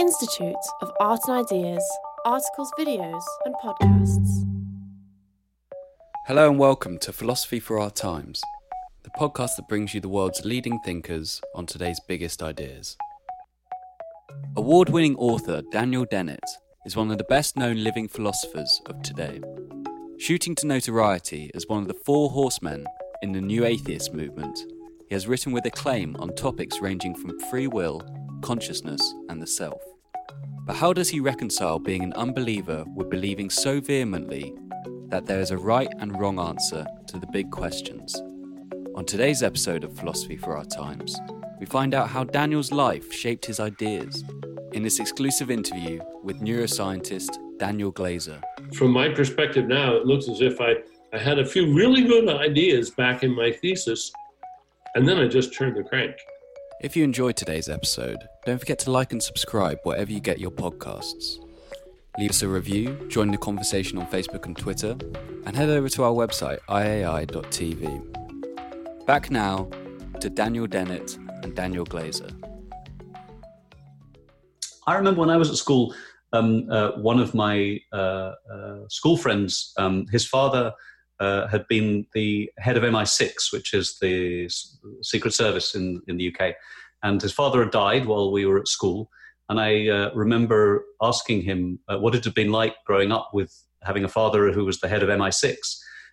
Institute of Art and Ideas, articles, videos, and podcasts. Hello and welcome to Philosophy for Our Times, the podcast that brings you the world's leading thinkers on today's biggest ideas. Award winning author Daniel Dennett is one of the best known living philosophers of today. Shooting to notoriety as one of the four horsemen in the New Atheist movement, he has written with acclaim on topics ranging from free will consciousness, and the self. But how does he reconcile being an unbeliever with believing so vehemently that there is a right and wrong answer to the big questions? On today's episode of Philosophy for Our Times, we find out how Daniel's life shaped his ideas in this exclusive interview with neuroscientist Daniel Glaser. From my perspective now, it looks as if I, I had a few really good ideas back in my thesis, and then I just turned the crank. If you enjoyed today's episode, don't forget to like and subscribe wherever you get your podcasts. Leave us a review, join the conversation on Facebook and Twitter, and head over to our website, iai.tv. Back now to Daniel Dennett and Daniel Glaser. I remember when I was at school, um, uh, one of my uh, uh, school friends, um, his father uh, had been the head of MI6, which is the Secret Service in, in the UK. And his father had died while we were at school. And I uh, remember asking him uh, what it had been like growing up with having a father who was the head of MI6.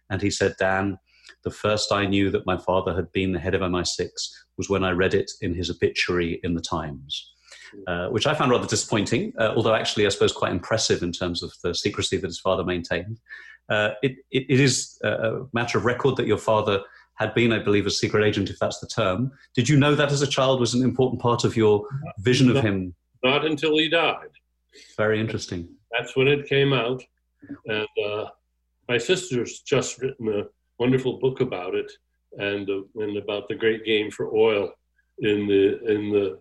And he said, Dan, the first I knew that my father had been the head of MI6 was when I read it in his obituary in the Times. Uh, which I found rather disappointing, uh, although actually, I suppose, quite impressive in terms of the secrecy that his father maintained. Uh, it, it, it is a matter of record that your father had been, I believe, a secret agent, if that's the term. Did you know that as a child was an important part of your vision of him? Not until he died. Very interesting. That's when it came out. And uh, my sister's just written a wonderful book about it and, uh, and about the great game for oil in the, in the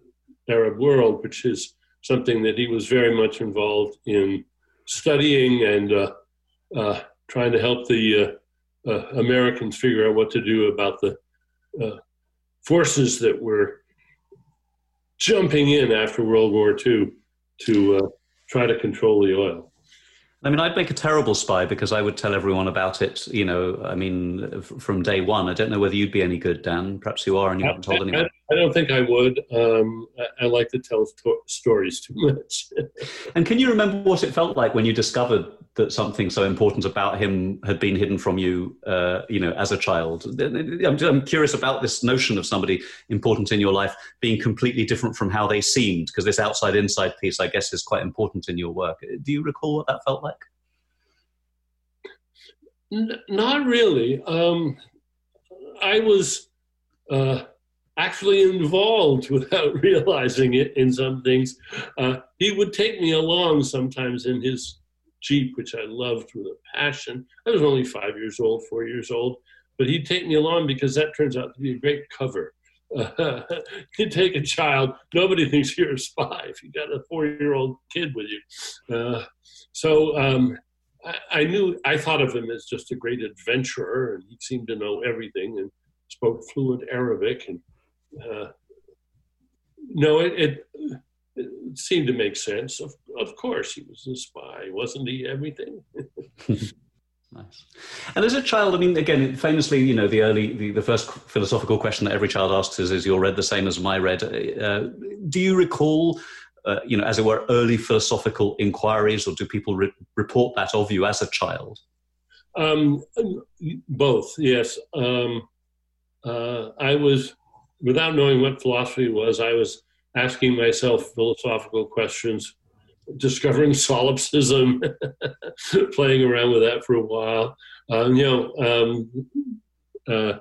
Arab world, which is something that he was very much involved in studying and uh, uh trying to help the uh, uh, Americans figure out what to do about the uh, forces that were jumping in after World War II to try to control the oil. I mean, I'd make a terrible spy because I would tell everyone about it. You know, I mean, from day one. I don't know whether you'd be any good, Dan. Perhaps you are, and you haven't told anyone. I, I don't think I would. Um, I, I, like to tell sto- stories too much. and can you remember what it felt like when you discovered that something so important about him had been hidden from you? Uh, you know, as a child. I'm, I'm curious about this notion of somebody important in your life being completely different from how they seemed, because this outside-inside piece, I guess, is quite important in your work. Do you recall what that felt like? N- not really. Um, I was. Uh, actually involved without realizing it in some things. Uh, he would take me along sometimes in his Jeep, which I loved with a passion. I was only five years old, four years old, but he'd take me along because that turns out to be a great cover. Uh, you take a child, nobody thinks you're a spy if you got a four year old kid with you. Uh, so um, I, I knew, I thought of him as just a great adventurer, and he seemed to know everything and spoke fluent Arabic and uh, no, it, it, it, seemed to make sense. Of, of course, he was a spy, wasn't he? Everything. Nice. And as a child, I mean, again, famously, you know, the early, the, the first philosophical question that every child asks is, is your red the same as my red? Uh, do you recall uh, you know, as it were, early philosophical inquiries, or do people re- report that of you as a child? Um, both, yes. Um, uh, I was, without knowing what philosophy was, I was asking myself philosophical questions, discovering solipsism, playing around with that for a while. Um, you know, um, uh,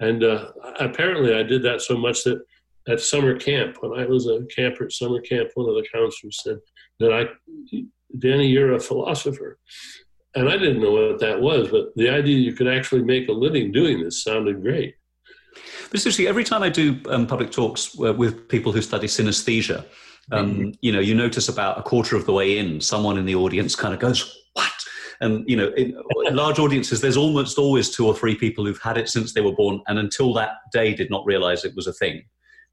and uh, apparently I did that so much that at summer camp, when I was a camper at summer camp, one of the counselors said that I, Danny, you're a philosopher. And I didn't know what that was, but the idea you could actually make a living doing this sounded great. But seriously, every time I do um, public talks uh, with people who study synesthesia, um, mm-hmm. you know, you notice about a quarter of the way in, someone in the audience kind of goes, "What?" And you know, in large audiences, there's almost always two or three people who've had it since they were born, and until that day did not realize it was a thing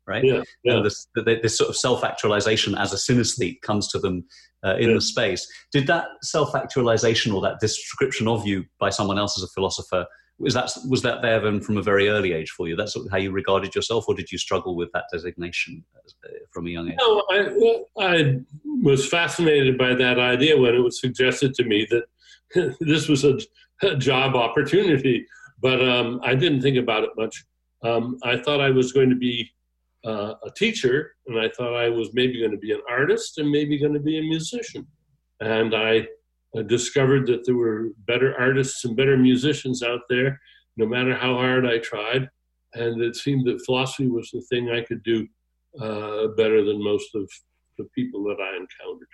right? Yeah, yeah. And this, this sort of self-actualization as a synesthete comes to them uh, in yeah. the space. Did that self-actualization or that description of you by someone else as a philosopher was that was that there then from a very early age for you? That's how you regarded yourself, or did you struggle with that designation uh, from a young age? No, I, I was fascinated by that idea when it was suggested to me that this was a, a job opportunity, but um, I didn't think about it much. Um, I thought I was going to be uh, a teacher, and I thought I was maybe going to be an artist and maybe going to be a musician. And I uh, discovered that there were better artists and better musicians out there, no matter how hard I tried. And it seemed that philosophy was the thing I could do uh, better than most of the people that I encountered.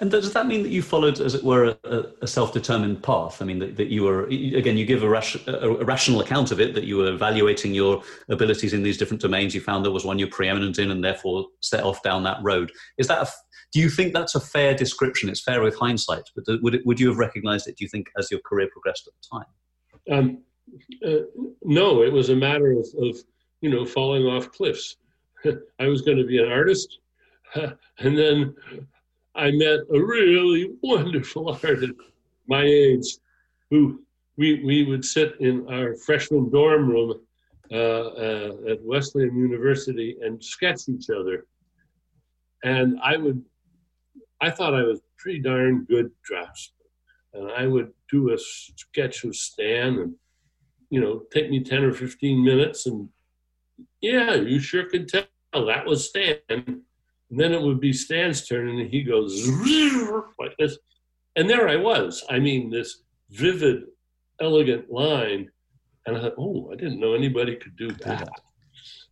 And does that mean that you followed, as it were, a, a self-determined path? I mean, that, that you were again, you give a, a, a, rational account of it. That you were evaluating your abilities in these different domains. You found there was one you're preeminent in, and therefore set off down that road. Is that? A, do you think that's a fair description? It's fair with hindsight, but would it, would you have recognised it? Do you think as your career progressed at the time? Um, uh, no, it was a matter of, of you know falling off cliffs. I was going to be an artist, and then I met a really wonderful artist my age who we, we would sit in our freshman dorm room uh, uh, at Wesleyan University and sketch each other. And I would, I thought I was pretty darn good draftsman. And I would do a sketch of Stan and, you know, take me 10 or 15 minutes. And yeah, you sure can tell that was Stan. And then it would be Stan's turn, and he goes like this. And there I was. I mean, this vivid, elegant line. And I thought, oh, I didn't know anybody could do that.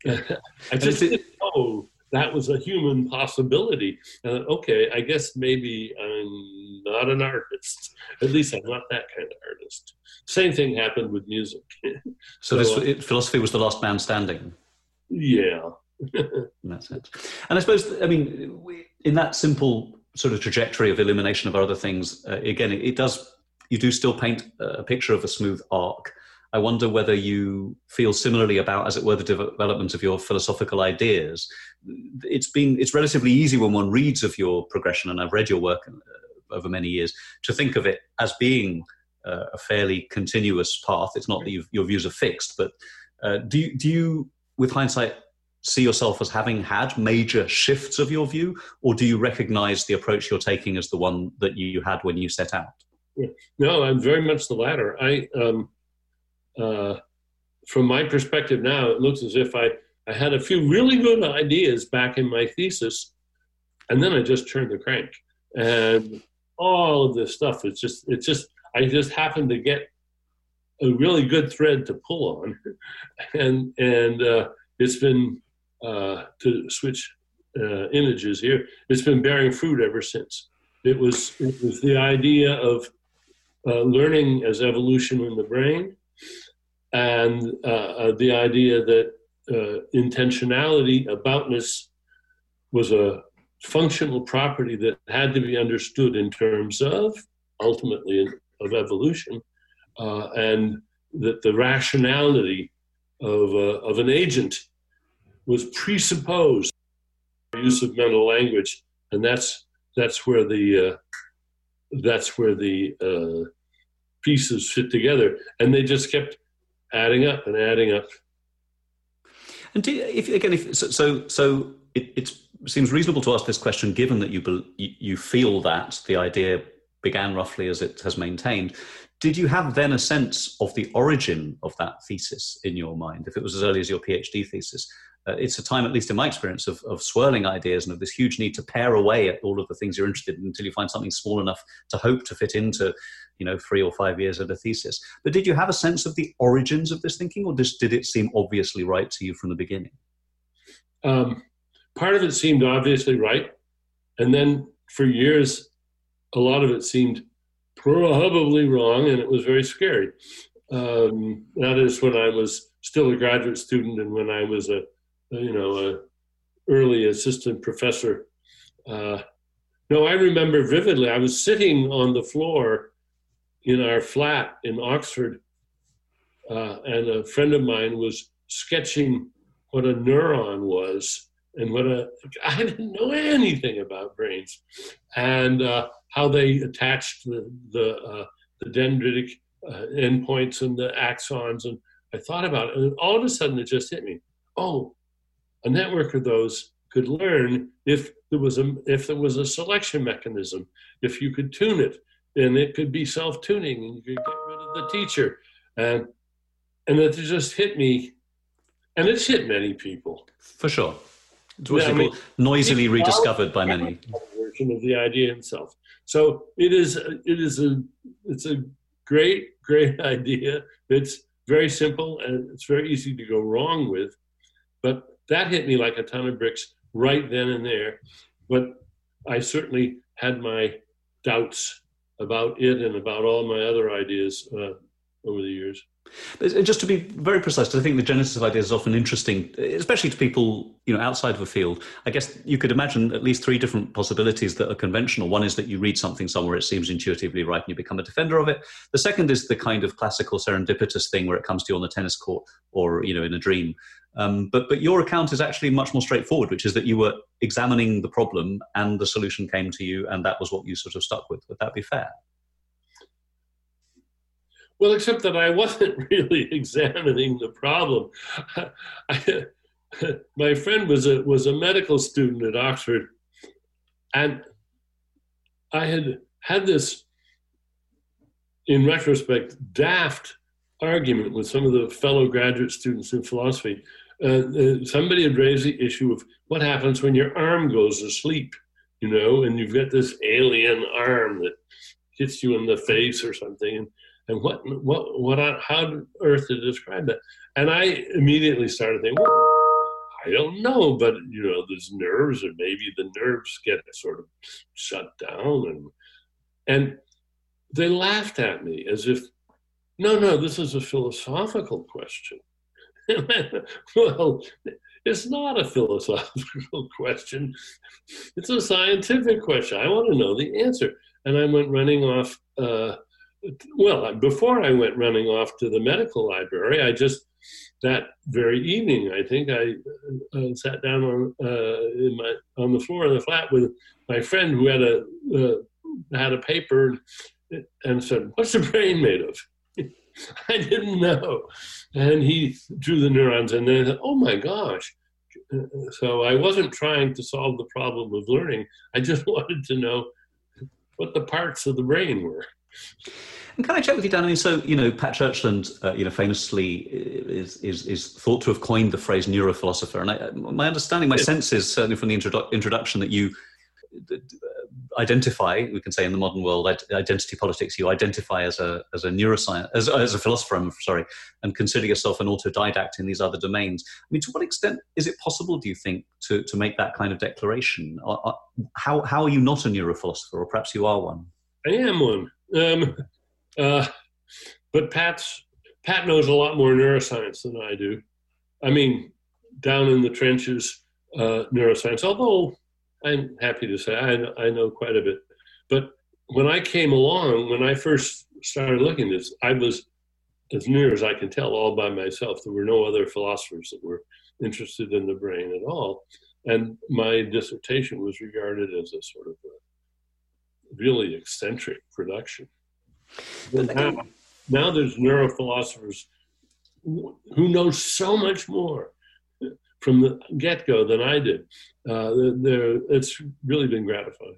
I just didn't know that was a human possibility. And okay, I guess maybe I'm not an artist. At least I'm not that kind of artist. Same thing happened with music. so, so this, uh, philosophy was the last man standing. Yeah, in that sense. And I suppose, I mean, in that simple sort of trajectory of elimination of other things, uh, again, it, it, does, you do still paint a picture of a smooth arc. I wonder whether you feel similarly about, as it were, the development of your philosophical ideas. It's been, it's relatively easy when one reads of your progression, and I've read your work uh, over many years, to think of it as being uh, a fairly continuous path. It's not that your views are fixed, but uh, do you, do you, with hindsight, see yourself as having had major shifts of your view, or do you recognize the approach you're taking as the one that you had when you set out? No, I'm very much the latter. I, um, uh, from my perspective now, it looks as if I, I had a few really good ideas back in my thesis, and then I just turned the crank, and all of this stuff is just, it's just, I just happened to get a really good thread to pull on, and and uh, it's been uh, to switch uh, images here, it's been bearing fruit ever since. It was, it was the idea of uh, learning as evolution in the brain and uh, uh, the idea that uh, intentionality, aboutness, was a functional property that had to be understood in terms of ultimately of evolution and that the rationality of, of an agent was presupposed use of mental language, and that's that's where the uh, that's where the uh, pieces fit together, and they just kept adding up and adding up. And do, if again, if so, so, it, it's seems reasonable to ask this question, given that you you feel that the idea began roughly as it has maintained. Did you have then a sense of the origin of that thesis in your mind, if it was as early as your PhD thesis? Uh, it's a time, at least in my experience, of, of swirling ideas and of this huge need to pare away at all of the things you're interested in until you find something small enough to hope to fit into, you know, three or five years of a thesis. But did you have a sense of the origins of this thinking, or just did it seem obviously right to you from the beginning? Um, part of it seemed obviously right, and then for years, a lot of it seemed probably wrong, and it was very scary. Um, that is when I was still a graduate student and when I was a, a you know, a early assistant professor. Uh, no, I remember vividly. I was sitting on the floor in our flat in Oxford, uh, and a friend of mine was sketching what a neuron was and what a I didn't know anything about brains, and uh, how they attached the the, uh, the dendritic uh, endpoints and the axons, and I thought about it, and all of a sudden it just hit me. Oh, a network of those could learn if there was a if there was a selection mechanism, if you could tune it, and it could be self-tuning, and you could get rid of the teacher, and and it just hit me, and it's hit many people for sure. It's what yeah, I mean, noisily rediscovered by many. Version of the idea itself. So it is. It is a. It's a great, great idea. It's very simple and it's very easy to go wrong with. But that hit me like a ton of bricks right then and there. But I certainly had my doubts about it and about all my other ideas uh, over the years. But just to be very precise, I think the genesis of ideas is often interesting, especially to people you know outside of a field. I guess you could imagine at least three different possibilities that are conventional. One is that you read something somewhere, it seems intuitively right, and you become a defender of it. The second is the kind of classical serendipitous thing where it comes to you on the tennis court or you know in a dream. Um, but but your account is actually much more straightforward, which is that you were examining the problem and the solution came to you, and that was what you sort of stuck with. Would that be fair? Well, except that I wasn't really examining the problem. My friend was a was a medical student at Oxford, and I had had this, in retrospect, daft argument with some of the fellow graduate students in philosophy. Uh, uh, somebody had raised the issue of what happens when your arm goes to sleep, you know, and you've got this alien arm that hits you in the face or something. And and what what what how on earth to describe that? And I immediately started thinking, well, I don't know, but you know, there's nerves, and maybe the nerves get sort of shut down, and and they laughed at me as if, no, no, this is a philosophical question. well, it's not a philosophical question. It's a scientific question. I want to know the answer. And I went running off. Uh, well, before I went running off to the medical library, I just that very evening, I think I uh, sat down on uh, my on the floor in the flat with my friend who had a uh, had a paper and said, "What's the brain made of?" I didn't know, and he drew the neurons, and then oh my gosh. So I wasn't trying to solve the problem of learning. I just wanted to know what the parts of the brain were. And can I check with you, Dan? I mean, so you know, Pat Churchland, uh, you know, famously is, is is thought to have coined the phrase neurophilosopher. And I, my understanding, my sense is certainly from the introdu- introduction that you uh, identify, we can say in the modern world, identity politics, you identify as a as a neuroscience, as, as a philosopher. I'm sorry, and consider yourself an autodidact in these other domains. I mean, to what extent is it possible, do you think, to to make that kind of declaration? How how are you not a neurophilosopher, or perhaps you are one? I am one. Um, uh, but Pat's Pat knows a lot more neuroscience than I do. I mean, down in the trenches, uh, neuroscience. Although I'm happy to say I, I know quite a bit. But when I came along, when I first started looking at this, I was, as near as I can tell, all by myself. There were no other philosophers that were interested in the brain at all. And my dissertation was regarded as a sort of a really eccentric production. Now, now there's neurophilosophers who know so much more. From the get go than I did. Uh, it's really been gratifying.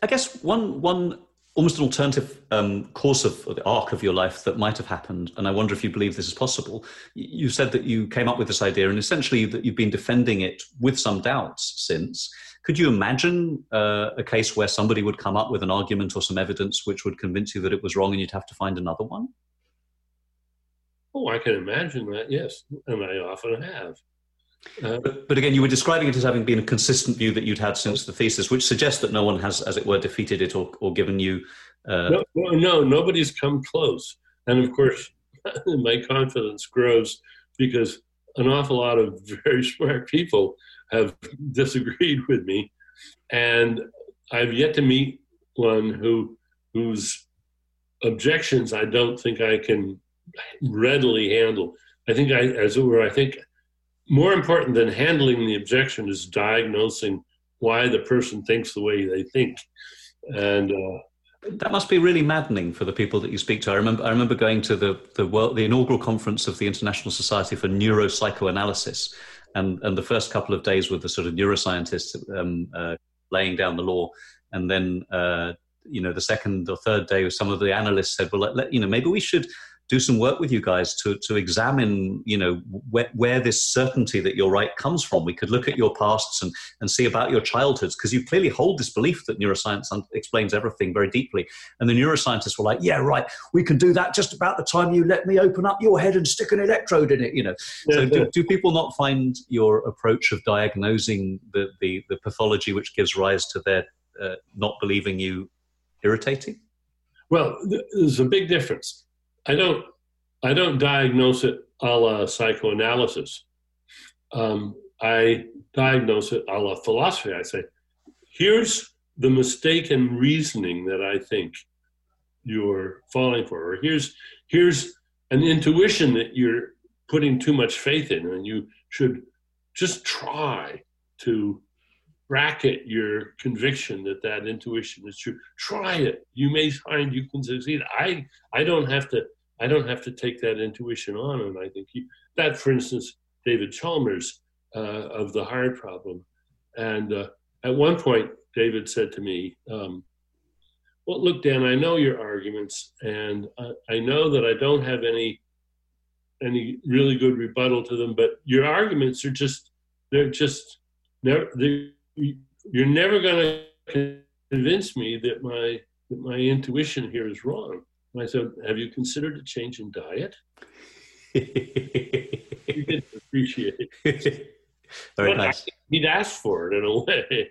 I guess one one almost an alternative um, course of the arc of your life that might have happened, and I wonder if you believe this is possible. You said that you came up with this idea, and essentially that you've been defending it with some doubts since. Could you imagine uh, a case where somebody would come up with an argument or some evidence which would convince you that it was wrong, and you'd have to find another one? Oh, I can imagine that. Yes, and I often have. Uh, but, but, again, you were describing it as having been a consistent view that you'd had since the thesis, which suggests that no one has, as it were, defeated it or, or given you. Uh... No, no, no, nobody's come close. And of course, my confidence grows because an awful lot of very smart people have disagreed with me, and I've yet to meet one who whose objections I don't think I can readily handle. I think I, as it were, I think more important than handling the objection is diagnosing why the person thinks the way they think. And uh, that must be really maddening for the people that you speak to. I remember, I remember going to the the, world, the inaugural conference of the International Society for Neuropsychoanalysis, and and the first couple of days with the sort of neuroscientists um, uh, laying down the law, and then. Uh, you know, the second or third day, some of the analysts said, "Well, let, let, you know, maybe we should do some work with you guys to to examine you know where, where this certainty that you're right comes from. We could look at your pasts and and see about your childhoods because you clearly hold this belief that neuroscience explains everything very deeply. And the neuroscientists were like yeah right we can do that just about the time you let me open up your head and stick an electrode in it you know. So do, do people not find your approach of diagnosing the the, the pathology which gives rise to their uh, not believing you irritating? Well there's a big difference I don't I don't diagnose it a la psychoanalysis. Um, I diagnose it a la philosophy. I say, here's the mistaken reasoning that I think you're falling for, or here's here's an intuition that you're putting too much faith in, and you should just try to bracket your conviction that that intuition is true. Try it. You may find you can succeed. I I don't have to I don't have to take that intuition on. And I think he, that, for instance, David Chalmers uh, of the hard problem. And uh, at one point, David said to me, um, well, look, Dan, I know your arguments, and I, I know that I don't have any any really good rebuttal to them, but your arguments are just they're just never they're, you're never going to convince me that my that my intuition here is wrong. And I said, Have you considered a change in diet? he didn't appreciate it. Very but nice. I, he'd asked for it in a way.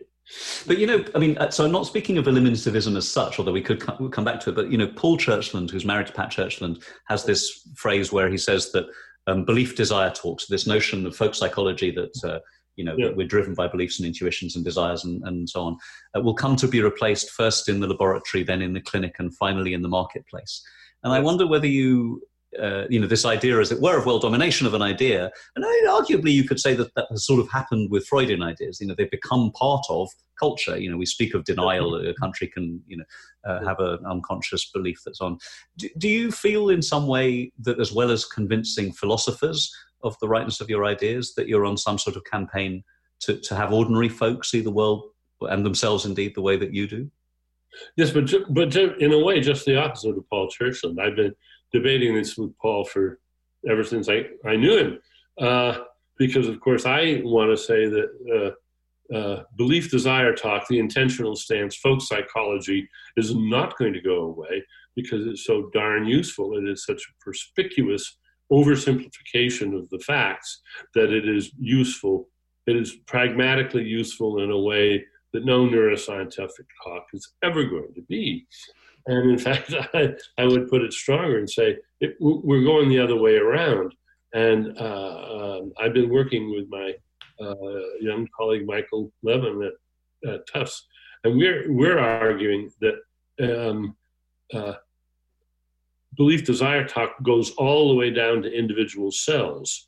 But you know, I mean, uh, so I'm not speaking of eliminativism as such, although we could come, come back to it. But you know, Paul Churchland, who's married to Pat Churchland, has this phrase where he says that um, belief desire talks, this notion of folk psychology that uh, you know yeah. we're driven by beliefs and intuitions and desires and, and so on uh, will come to be replaced first in the laboratory then in the clinic and finally in the marketplace. And i wonder whether you uh, you know this idea as it were of world domination of an idea and arguably you could say that that has sort of happened with freudian ideas you know they've become part of culture. You know we speak of denial a country can you know uh, have an unconscious belief that's on. Do, do you feel in some way that as well as convincing philosophers of the rightness of your ideas, that you're on some sort of campaign to, to have ordinary folk see the world and themselves indeed the way that you do? Yes, but but in a way, just the opposite of Paul Churchland. I've been debating this with Paul for ever since I, I knew him, uh, because of course I want to say that uh, uh, belief, desire, talk, the intentional stance, folk psychology is not going to go away because it's so darn useful. and It is such a perspicuous oversimplification of the facts that it is useful. It is pragmatically useful in a way that no neuroscientific talk is ever going to be. And in fact, I, I would put it stronger and say it, we're going the other way around. And uh, um, I've been working with my uh, young colleague Michael Levin at, at Tufts, and we're we're arguing that um, uh, belief desire talk goes all the way down to individual cells.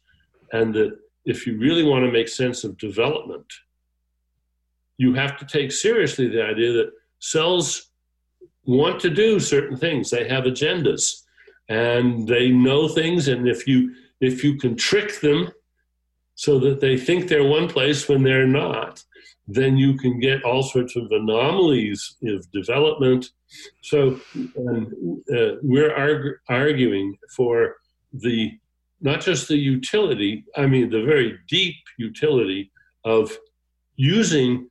And that if you really want to make sense of development, you have to take seriously the idea that cells want to do certain things. They have agendas and they know things. And if you if you can trick them so that they think they're one place when they're not, then you can get all sorts of anomalies of development. So um, uh, we're arg- arguing for the not just the utility, I mean the very deep utility of using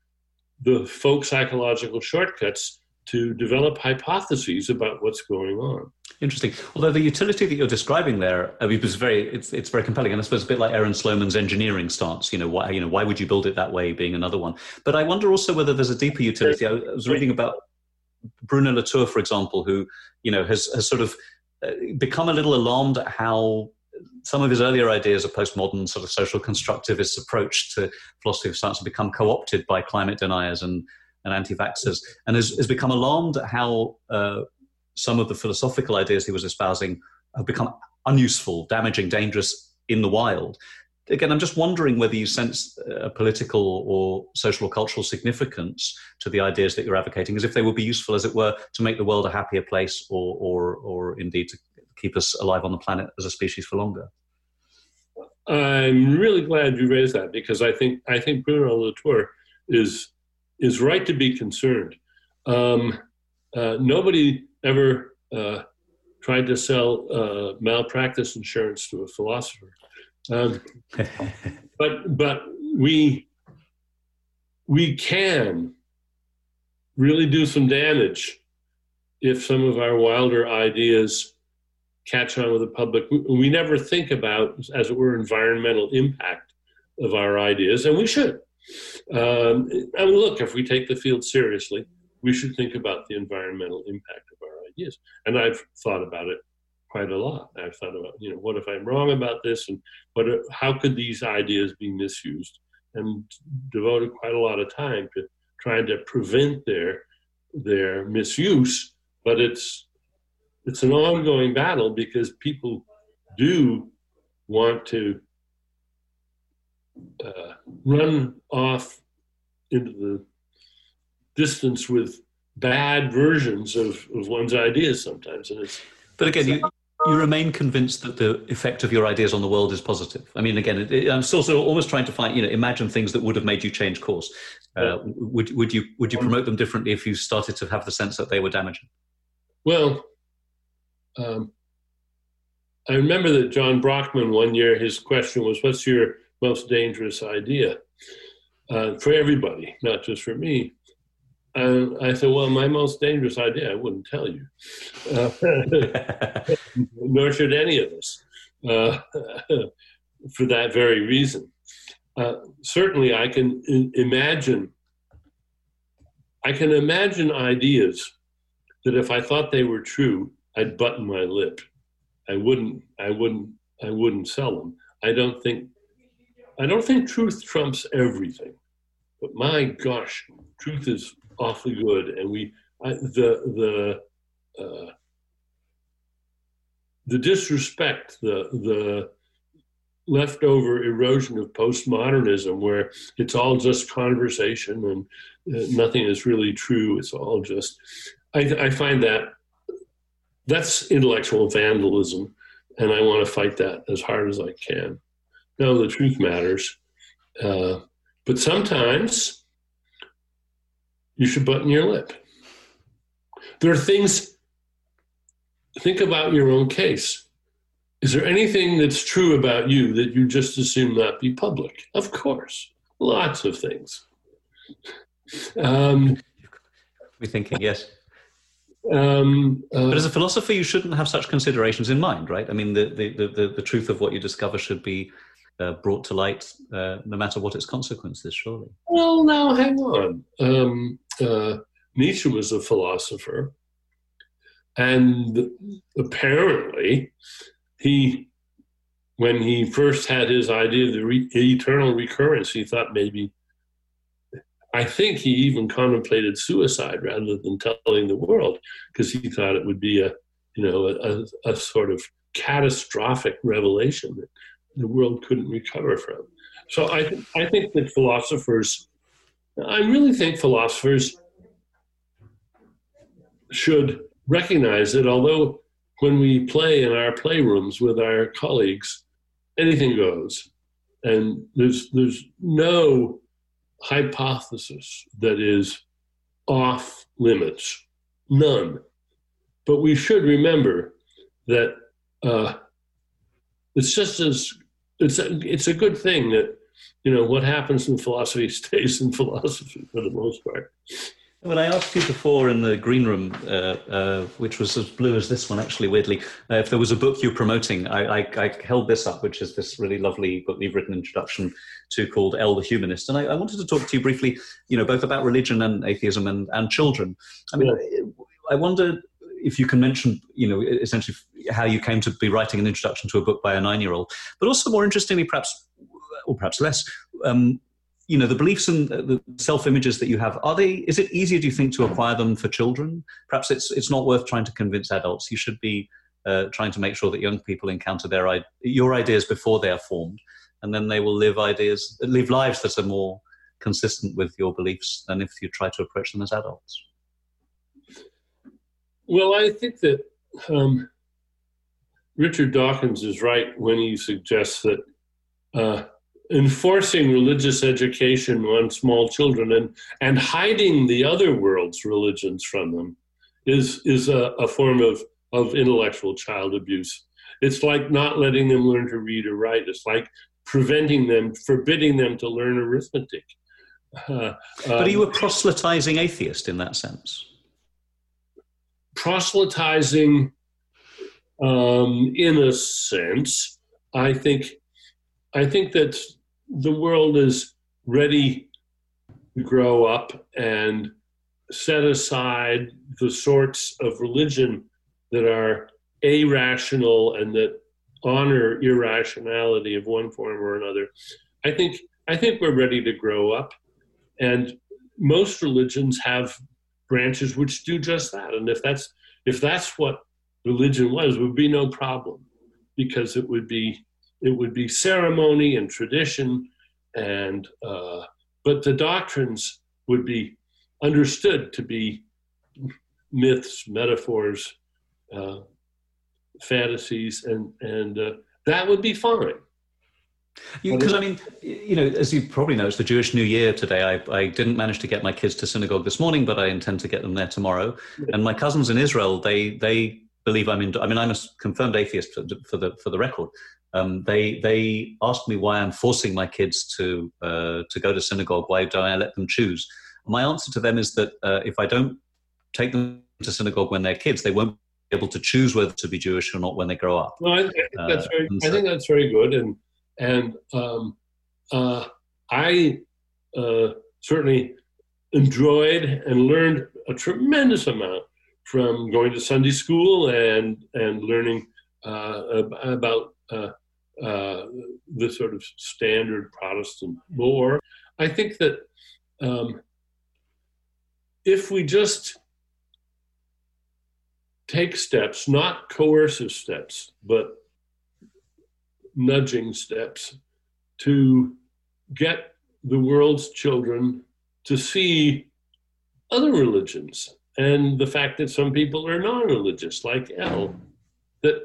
the folk psychological shortcuts to develop hypotheses about what's going on. Interesting. Although the utility that you're describing there, I mean, very, it's, it's very compelling, and I suppose a bit like Aaron Sloman's engineering stance. You know, why, you know, why would you build it that way? Being another one, but I wonder also whether there's a deeper utility. I was reading about Bruno Latour, for example, who you know has has sort of uh, become a little alarmed at how some of his earlier ideas of postmodern sort of social constructivist approach to philosophy of science have become co-opted by climate deniers and and anti-vaxxers, and has, has become alarmed at how uh, some of the philosophical ideas he was espousing have become unuseful, damaging, dangerous in the wild. Again, I'm just wondering whether you sense a political or social or cultural significance to the ideas that you're advocating, as if they would be useful, as it were, to make the world a happier place, or, or, or indeed to keep us alive on the planet as a species for longer. I'm really glad you raised that because I think I think Bruno Latour is is right to be concerned. Um, uh, nobody ever uh, tried to sell uh, malpractice insurance to a philosopher, um, but but we we can really do some damage if some of our wilder ideas catch on with the public. We never think about, as it were, environmental impact of our ideas, and we should. Um, and look, if we take the field seriously, we should think about the environmental impact of our ideas. And I've thought about it quite a lot. I've thought about, you know, what if I'm wrong about this, and what? How could these ideas be misused? And devoted quite a lot of time to trying to prevent their their misuse. But it's it's an ongoing battle because people do want to uh, run off into the distance with bad versions of, of one's ideas sometimes. And it's, but again, you, you remain convinced that the effect of your ideas on the world is positive. I mean, again, it, it, I'm still sort of almost trying to find, you know, imagine things that would have made you change course. Uh, would, would you would you promote them differently if you started to have the sense that they were damaging? Well, um, I remember that John Brockman one year, his question was, "What's your most dangerous idea uh, for everybody, not just for me. And I said, well, my most dangerous idea, I wouldn't tell you, uh, should any of us, uh, for that very reason. Uh, certainly, I can imagine. I can imagine ideas that if I thought they were true, I'd button my lip. I wouldn't. I wouldn't. I wouldn't sell them. I don't think I don't think truth trumps everything, but my gosh, truth is awfully good, and we I, the the uh, the disrespect, the the leftover erosion of postmodernism, where it's all just conversation and uh, nothing is really true. It's all just. I, I find that that's intellectual vandalism, and I want to fight that as hard as I can. No, the truth matters. Uh, but sometimes you should button your lip. There are things, think about your own case. Is there anything that's true about you that you just assume not be public? Of course, lots of things. Um, We're thinking, yes. Um, uh, but as a philosopher, you shouldn't have such considerations in mind, right? I mean, the, the, the, the truth of what you discover should be uh, brought to light, uh, no matter what its consequences, surely. Well, now hang on. Um, uh, Nietzsche was a philosopher, and apparently, he, when he first had his idea of the re- eternal recurrence, he thought maybe. I think he even contemplated suicide rather than telling the world because he thought it would be a, you know, a, a sort of catastrophic revelation that the world couldn't recover from. So I, th- I think that philosophers, I really think philosophers should recognize that although when we play in our playrooms with our colleagues, anything goes, and there's there's no hypothesis that is off limits, none. But we should remember that uh, it's just as it's a, it's a good thing that you know what happens in philosophy stays in philosophy for the most part. When I asked you before in the green room, uh, uh, which was as blue as this one, actually, weirdly, uh, if there was a book you're promoting, I, I, I, held this up, which is this really lovely book you've written introduction to called Elle the Humanist. And I, I, wanted to talk to you briefly, you know, both about religion and atheism and, and children. I mean, yeah. I wonder if you can mention, you know, essentially how you came to be writing an introduction to a book by a nine-year-old, but also more interestingly, perhaps, or perhaps less, um, you know the beliefs and the self images that you have are they is it easier do you think to acquire them for children? Perhaps it's it's not worth trying to convince adults. You should be uh, trying to make sure that young people encounter their your ideas before they are formed and then they will live ideas live lives that are more consistent with your beliefs than if you try to approach them as adults. Well i think that um, richard dawkins is right when he suggests that uh, enforcing religious education on small children and, and hiding the other world's religions from them is, is a, a form of, of intellectual child abuse. It's like not letting them learn to read or write. It's like preventing them, forbidding them to learn arithmetic. Uh, but are you a um, proselytizing atheist in that sense? Proselytizing, um, in a sense, I think. I think that the world is ready to grow up and set aside the sorts of religion that are irrational and that honor irrationality of one form or another. I think I think we're ready to grow up, and most religions have branches which do just that. And if that's if that's what religion was, would be no problem, because it would be it would be ceremony and tradition, and uh, but the doctrines would be understood to be myths, metaphors, uh, fantasies, and and uh, that would be fine. Because I mean, you know, as you probably know, it's the Jewish New Year today. I, I didn't manage to get my kids to synagogue this morning, but I intend to get them there tomorrow. And my cousins in Israel, they they believe I'm in. I mean, I'm a confirmed atheist for, for the for the record, um, they they asked me why I'm forcing my kids to uh, to go to synagogue. Why don't I let them choose? My answer to them is that uh, if I don't take them to synagogue when they're kids, they won't be able to choose whether to be Jewish or not when they grow up. Well, I, think that's uh, very. So, I think that's very good, and and um, uh, I uh, certainly enjoyed and learned a tremendous amount from going to Sunday school and and learning uh, about uh, uh, the sort of standard Protestant lore. I think that um, if we just take steps, not coercive steps, but nudging steps to get the world's children to see other religions and the fact that some people are non religious, like Elle, that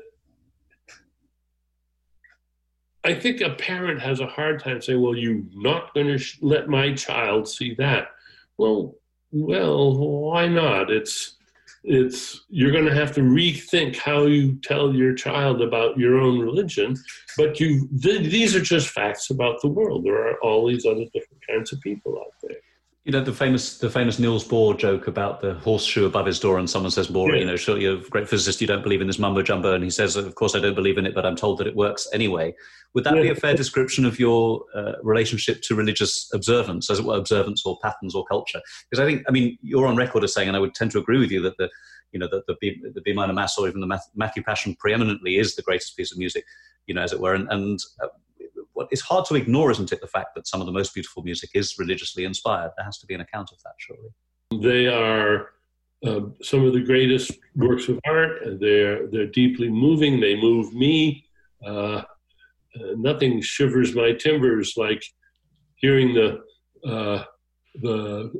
I think a parent has a hard time saying, "Well, you're not going to sh- let my child see that." Well, well, why not? It's it's you're going to have to rethink how you tell your child about your own religion. But you th- these are just facts about the world. There are all these other different kinds of people out there you know the famous the famous Niels Bohr joke about the horseshoe above his door, and someone says, "Bohr, yeah. you know, sure, you're a great physicist. You don't believe in this mumbo jumbo," and he says, "Of course, I don't believe in it, but I'm told that it works anyway." Would that yeah. be a fair description of your uh, relationship to religious observance, as it were, observance or patterns or culture? Because I think, I mean, you're on record as saying, and I would tend to agree with you that the you know the the B, the B minor mass or even the Matthew Passion preeminently is the greatest piece of music, you know, as it were, and, and uh, it's hard to ignore, isn't it, the fact that some of the most beautiful music is religiously inspired? There has to be an account of that, surely. They are uh, some of the greatest works of art. They're they're deeply moving. They move me. Uh, uh, nothing shivers my timbers like hearing the uh, the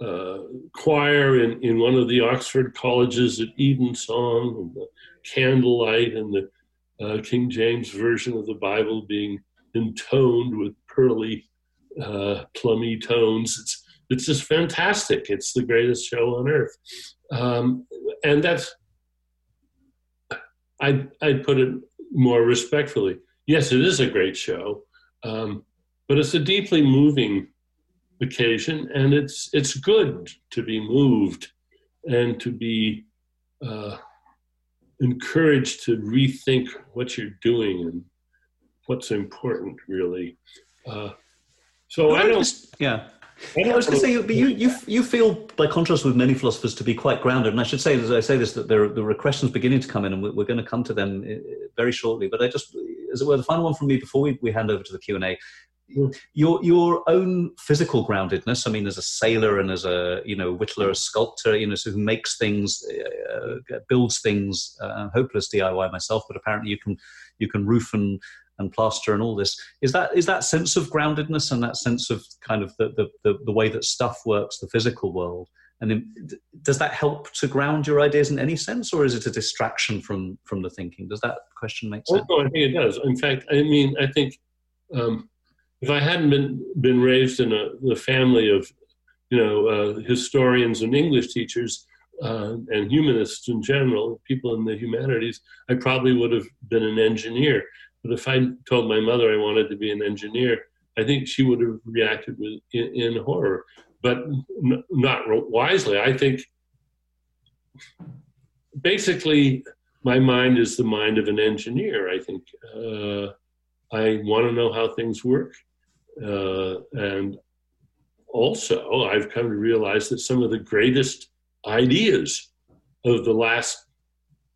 uh, choir in, in one of the Oxford colleges at Evensong and the candlelight and the uh, King James version of the Bible being intoned with pearly, uh, plummy tones. It's it's just fantastic. It's the greatest show on earth, um, and that's I I put it more respectfully. Yes, it is a great show, um, but it's a deeply moving occasion, and it's it's good to be moved and to be uh, encouraged to rethink what you're doing and what's important, really. Uh, so I don't. Yeah. I was going to say, but you, you, you feel, by contrast with many philosophers, to be quite grounded. And I should say, as I say this, that there are, there are questions beginning to come in, and we're, going to come to them uh, very shortly. But I just, as it were, the final one from me before we, we hand over to the Q and A your your own physical groundedness. I mean, as a sailor and as a you know whittler, a sculptor, you know, so who makes things, uh, builds things. Uh, hopeless DIY myself, but apparently you can you can roof and and plaster and all this. Is that is that sense of groundedness and that sense of kind of the the, the, the way that stuff works, the physical world. And then, does that help to ground your ideas in any sense, or is it a distraction from from the thinking? Does that question make sense? Oh, no, I think it does. In fact, I mean, I think um, if I hadn't been been raised in a, a family of you know uh, historians and English teachers uh, and humanists in general, people in the humanities, I probably would have been an engineer. But if I told my mother I wanted to be an engineer, I think she would have reacted with in, in horror, but n- not wisely. I think basically my mind is the mind of an engineer. I think uh, I want to know how things work. Uh, and also, I've come to realize that some of the greatest ideas of the last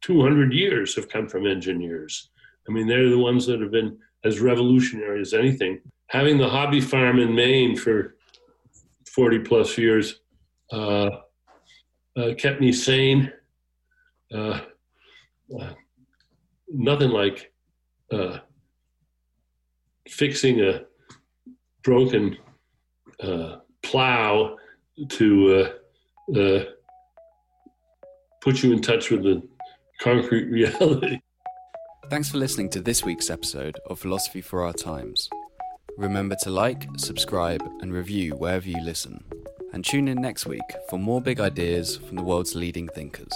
200 years have come from engineers. I mean, they're the ones that have been as revolutionary as anything. Having the hobby farm in Maine for 40 plus years uh, uh, kept me sane. Uh, uh nothing like uh, fixing a broken uh, plow to uh, uh, put you in touch with the concrete reality. Thanks for listening to this week's episode of Philosophy for Our Times. Remember to like, subscribe, and review wherever you listen. And tune in next week for more big ideas from the world's leading thinkers.